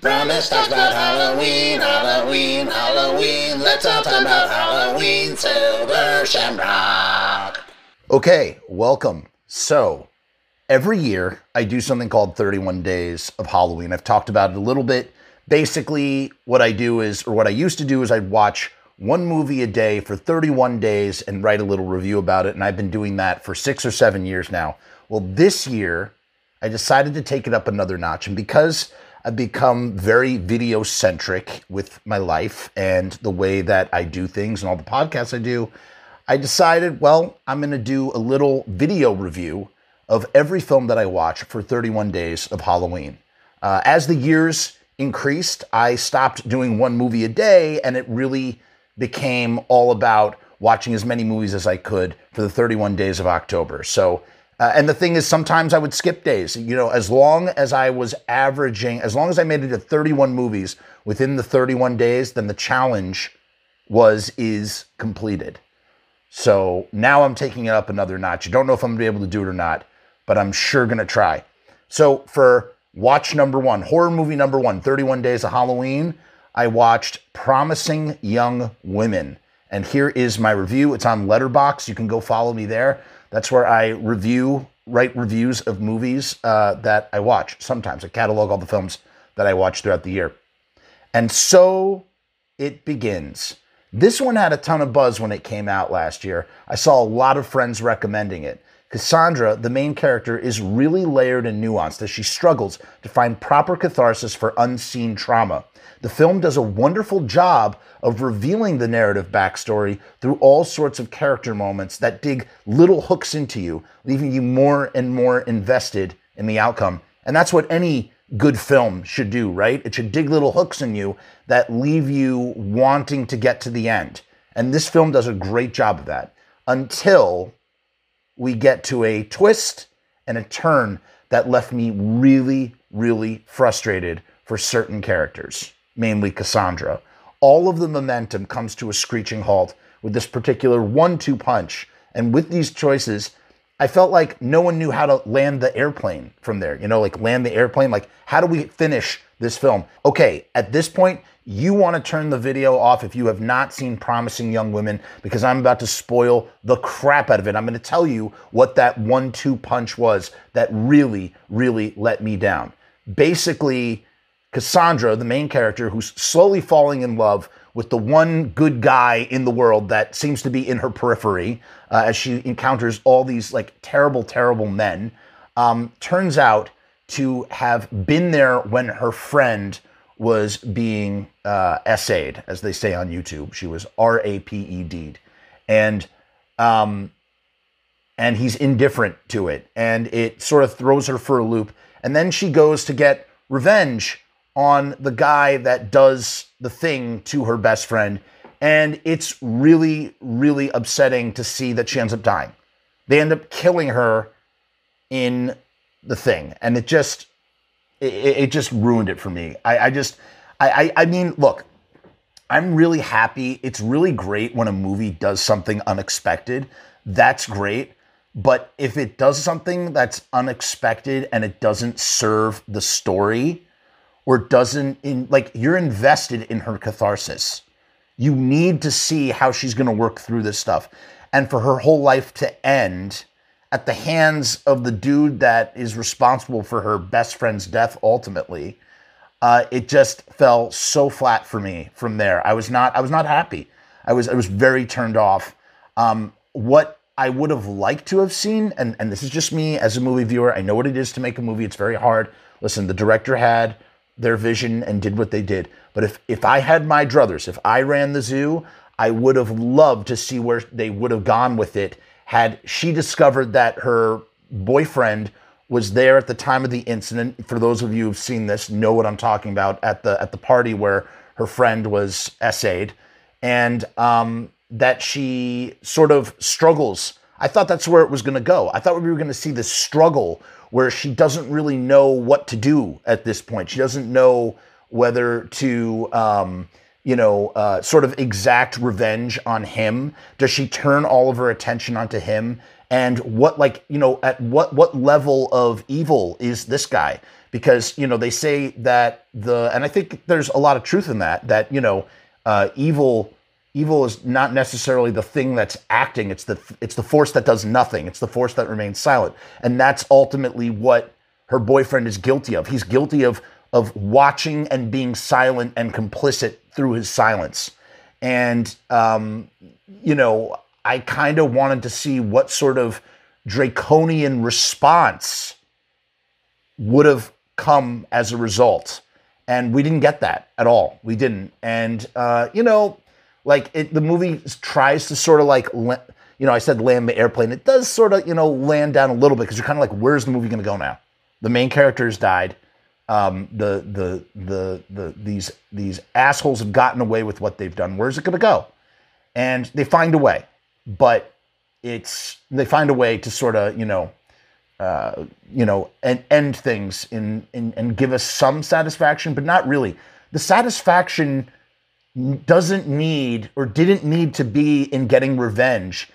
Promise talks about Halloween, Halloween, Halloween. Let's all talk about Halloween, Silver Shamrock. Okay, welcome. So, every year I do something called 31 Days of Halloween. I've talked about it a little bit. Basically, what I do is, or what I used to do is, I'd watch one movie a day for 31 days and write a little review about it. And I've been doing that for six or seven years now. Well, this year, I decided to take it up another notch. And because I've become very video centric with my life and the way that I do things and all the podcasts I do, I decided, well, I'm going to do a little video review of every film that I watch for 31 days of Halloween. Uh, as the years increased, I stopped doing one movie a day, and it really became all about watching as many movies as I could for the 31 days of October. So uh, and the thing is, sometimes I would skip days. You know, as long as I was averaging, as long as I made it to 31 movies within the 31 days, then the challenge was is completed. So now I'm taking it up another notch. I don't know if I'm gonna be able to do it or not, but I'm sure gonna try. So for watch number one, horror movie number one, 31 Days of Halloween, I watched Promising Young Women. And here is my review. It's on Letterboxd. You can go follow me there. That's where I review, write reviews of movies uh, that I watch. Sometimes I catalog all the films that I watch throughout the year. And so it begins. This one had a ton of buzz when it came out last year. I saw a lot of friends recommending it. Cassandra, the main character, is really layered and nuanced as she struggles to find proper catharsis for unseen trauma. The film does a wonderful job of revealing the narrative backstory through all sorts of character moments that dig little hooks into you, leaving you more and more invested in the outcome. And that's what any good film should do, right? It should dig little hooks in you that leave you wanting to get to the end. And this film does a great job of that until we get to a twist and a turn that left me really, really frustrated for certain characters mainly Cassandra. All of the momentum comes to a screeching halt with this particular one two punch. And with these choices, I felt like no one knew how to land the airplane from there. You know, like land the airplane. Like, how do we finish this film? Okay, at this point, you want to turn the video off if you have not seen Promising Young Women because I'm about to spoil the crap out of it. I'm going to tell you what that one two punch was that really, really let me down. Basically, Cassandra, the main character, who's slowly falling in love with the one good guy in the world that seems to be in her periphery uh, as she encounters all these like terrible, terrible men, um, turns out to have been there when her friend was being uh, essayed, as they say on YouTube. She was R A P E D, and um, and he's indifferent to it, and it sort of throws her for a loop. And then she goes to get revenge on the guy that does the thing to her best friend. And it's really, really upsetting to see that she ends up dying. They end up killing her in the thing. And it just, it, it just ruined it for me. I, I just, I, I, I mean, look, I'm really happy. It's really great when a movie does something unexpected. That's great. But if it does something that's unexpected and it doesn't serve the story, or doesn't in like you're invested in her catharsis. You need to see how she's going to work through this stuff. And for her whole life to end at the hands of the dude that is responsible for her best friend's death ultimately, uh, it just fell so flat for me from there. I was not I was not happy. I was I was very turned off. Um, what I would have liked to have seen, and, and this is just me as a movie viewer, I know what it is to make a movie. It's very hard. Listen, the director had their vision and did what they did. But if, if I had my druthers, if I ran the zoo, I would have loved to see where they would have gone with it had she discovered that her boyfriend was there at the time of the incident. For those of you who've seen this, know what I'm talking about at the at the party where her friend was essayed, and um, that she sort of struggles. I thought that's where it was going to go. I thought we were going to see this struggle where she doesn't really know what to do at this point. She doesn't know whether to, um, you know, uh, sort of exact revenge on him. Does she turn all of her attention onto him? And what, like, you know, at what what level of evil is this guy? because you know they say that the and I think there's a lot of truth in that that you know uh, evil evil is not necessarily the thing that's acting it's the it's the force that does nothing it's the force that remains silent and that's ultimately what her boyfriend is guilty of he's guilty of of watching and being silent and complicit through his silence and um, you know i kind of wanted to see what sort of draconian response would have come as a result and we didn't get that at all we didn't and uh, you know like it, the movie tries to sort of like, you know, I said land the airplane. It does sort of, you know, land down a little bit because you're kind of like, where's the movie going to go now? The main characters died. Um, the, the the the these these assholes have gotten away with what they've done. Where's it going to go? And they find a way, but it's they find a way to sort of you know uh, you know and end things in, in and give us some satisfaction, but not really. The satisfaction doesn't need or didn't need to be in getting revenge.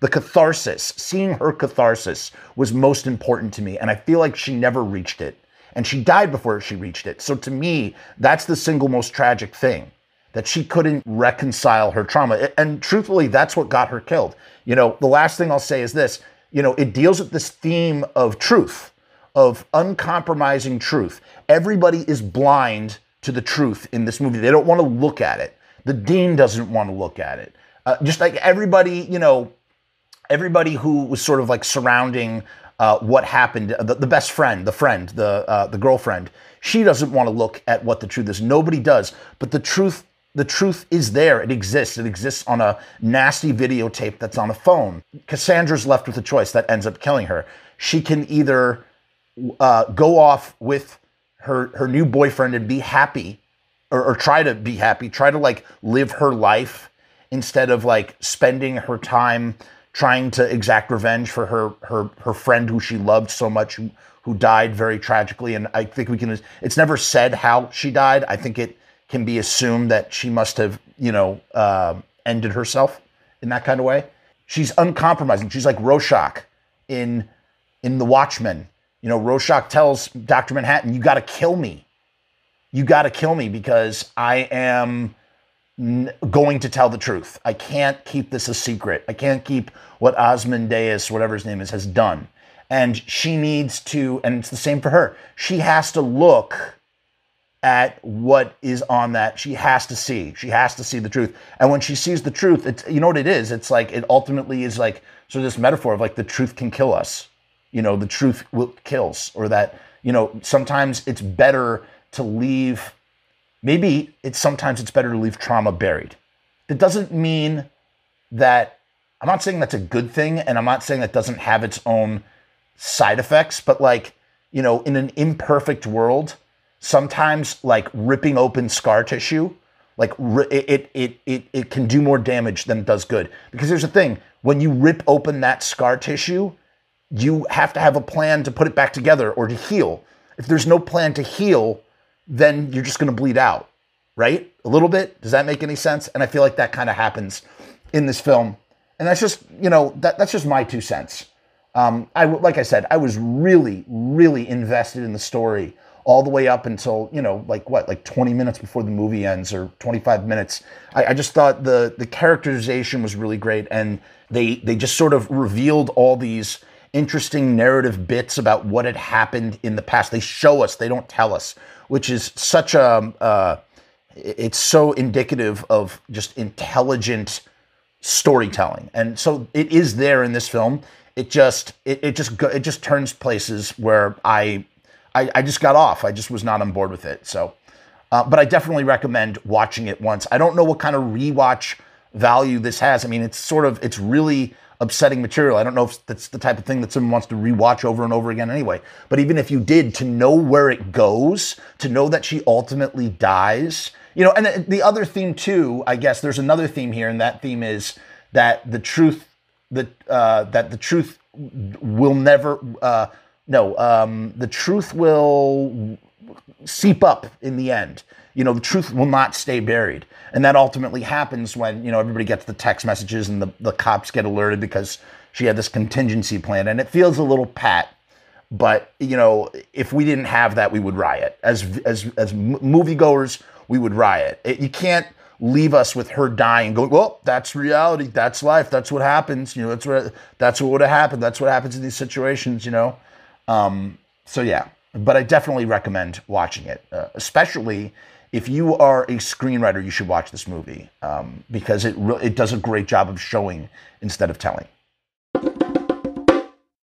The catharsis, seeing her catharsis, was most important to me. And I feel like she never reached it. And she died before she reached it. So to me, that's the single most tragic thing that she couldn't reconcile her trauma. And truthfully, that's what got her killed. You know, the last thing I'll say is this you know, it deals with this theme of truth, of uncompromising truth. Everybody is blind to the truth in this movie. They don't want to look at it. The dean doesn't want to look at it. Uh, just like everybody, you know, everybody who was sort of like surrounding uh, what happened, the, the, best friend, the friend, the uh, the girlfriend, she doesn't want to look at what the truth is. Nobody does. But the truth, the truth is there. It exists. It exists on a nasty videotape that's on a phone. Cassandra's left with a choice that ends up killing her. She can either uh, go off with her her new boyfriend and be happy or, or try to be happy try to like live her life instead of like spending her time trying to exact revenge for her her her friend who she loved so much who, who died very tragically and i think we can it's never said how she died i think it can be assumed that she must have you know uh, ended herself in that kind of way she's uncompromising she's like rorschach in in the watchmen you know, Rorschach tells Dr. Manhattan, you got to kill me. You got to kill me because I am going to tell the truth. I can't keep this a secret. I can't keep what Ozymandias, whatever his name is, has done. And she needs to, and it's the same for her. She has to look at what is on that. She has to see. She has to see the truth. And when she sees the truth, it's you know what it is? It's like it ultimately is like of this metaphor of like the truth can kill us you know the truth kills or that you know sometimes it's better to leave maybe it's sometimes it's better to leave trauma buried it doesn't mean that i'm not saying that's a good thing and i'm not saying that doesn't have its own side effects but like you know in an imperfect world sometimes like ripping open scar tissue like it, it it it can do more damage than it does good because there's a thing when you rip open that scar tissue you have to have a plan to put it back together or to heal. If there's no plan to heal, then you're just going to bleed out, right? A little bit. Does that make any sense? And I feel like that kind of happens in this film. And that's just, you know, that, that's just my two cents. Um, I like I said, I was really, really invested in the story all the way up until you know, like what, like 20 minutes before the movie ends or 25 minutes. I, I just thought the the characterization was really great, and they they just sort of revealed all these interesting narrative bits about what had happened in the past. They show us, they don't tell us, which is such a, uh, it's so indicative of just intelligent storytelling. And so it is there in this film. It just, it, it just, it just turns places where I, I, I just got off. I just was not on board with it. So, uh, but I definitely recommend watching it once. I don't know what kind of rewatch value this has. I mean, it's sort of, it's really, upsetting material. I don't know if that's the type of thing that someone wants to rewatch over and over again anyway. But even if you did, to know where it goes, to know that she ultimately dies, you know, and the, the other theme too, I guess there's another theme here, and that theme is that the truth, that uh, that the truth will never, uh, no, um, the truth will seep up in the end. You know, the truth will not stay buried. And that ultimately happens when, you know, everybody gets the text messages and the, the cops get alerted because she had this contingency plan. And it feels a little pat. But you know, if we didn't have that, we would riot. As as as moviegoers, we would riot. It, you can't leave us with her dying, going, well, that's reality, that's life, that's what happens. You know, that's what that's what would have happened. That's what happens in these situations. You know, um, so yeah. But I definitely recommend watching it, uh, especially if you are a screenwriter. You should watch this movie um, because it re- it does a great job of showing instead of telling.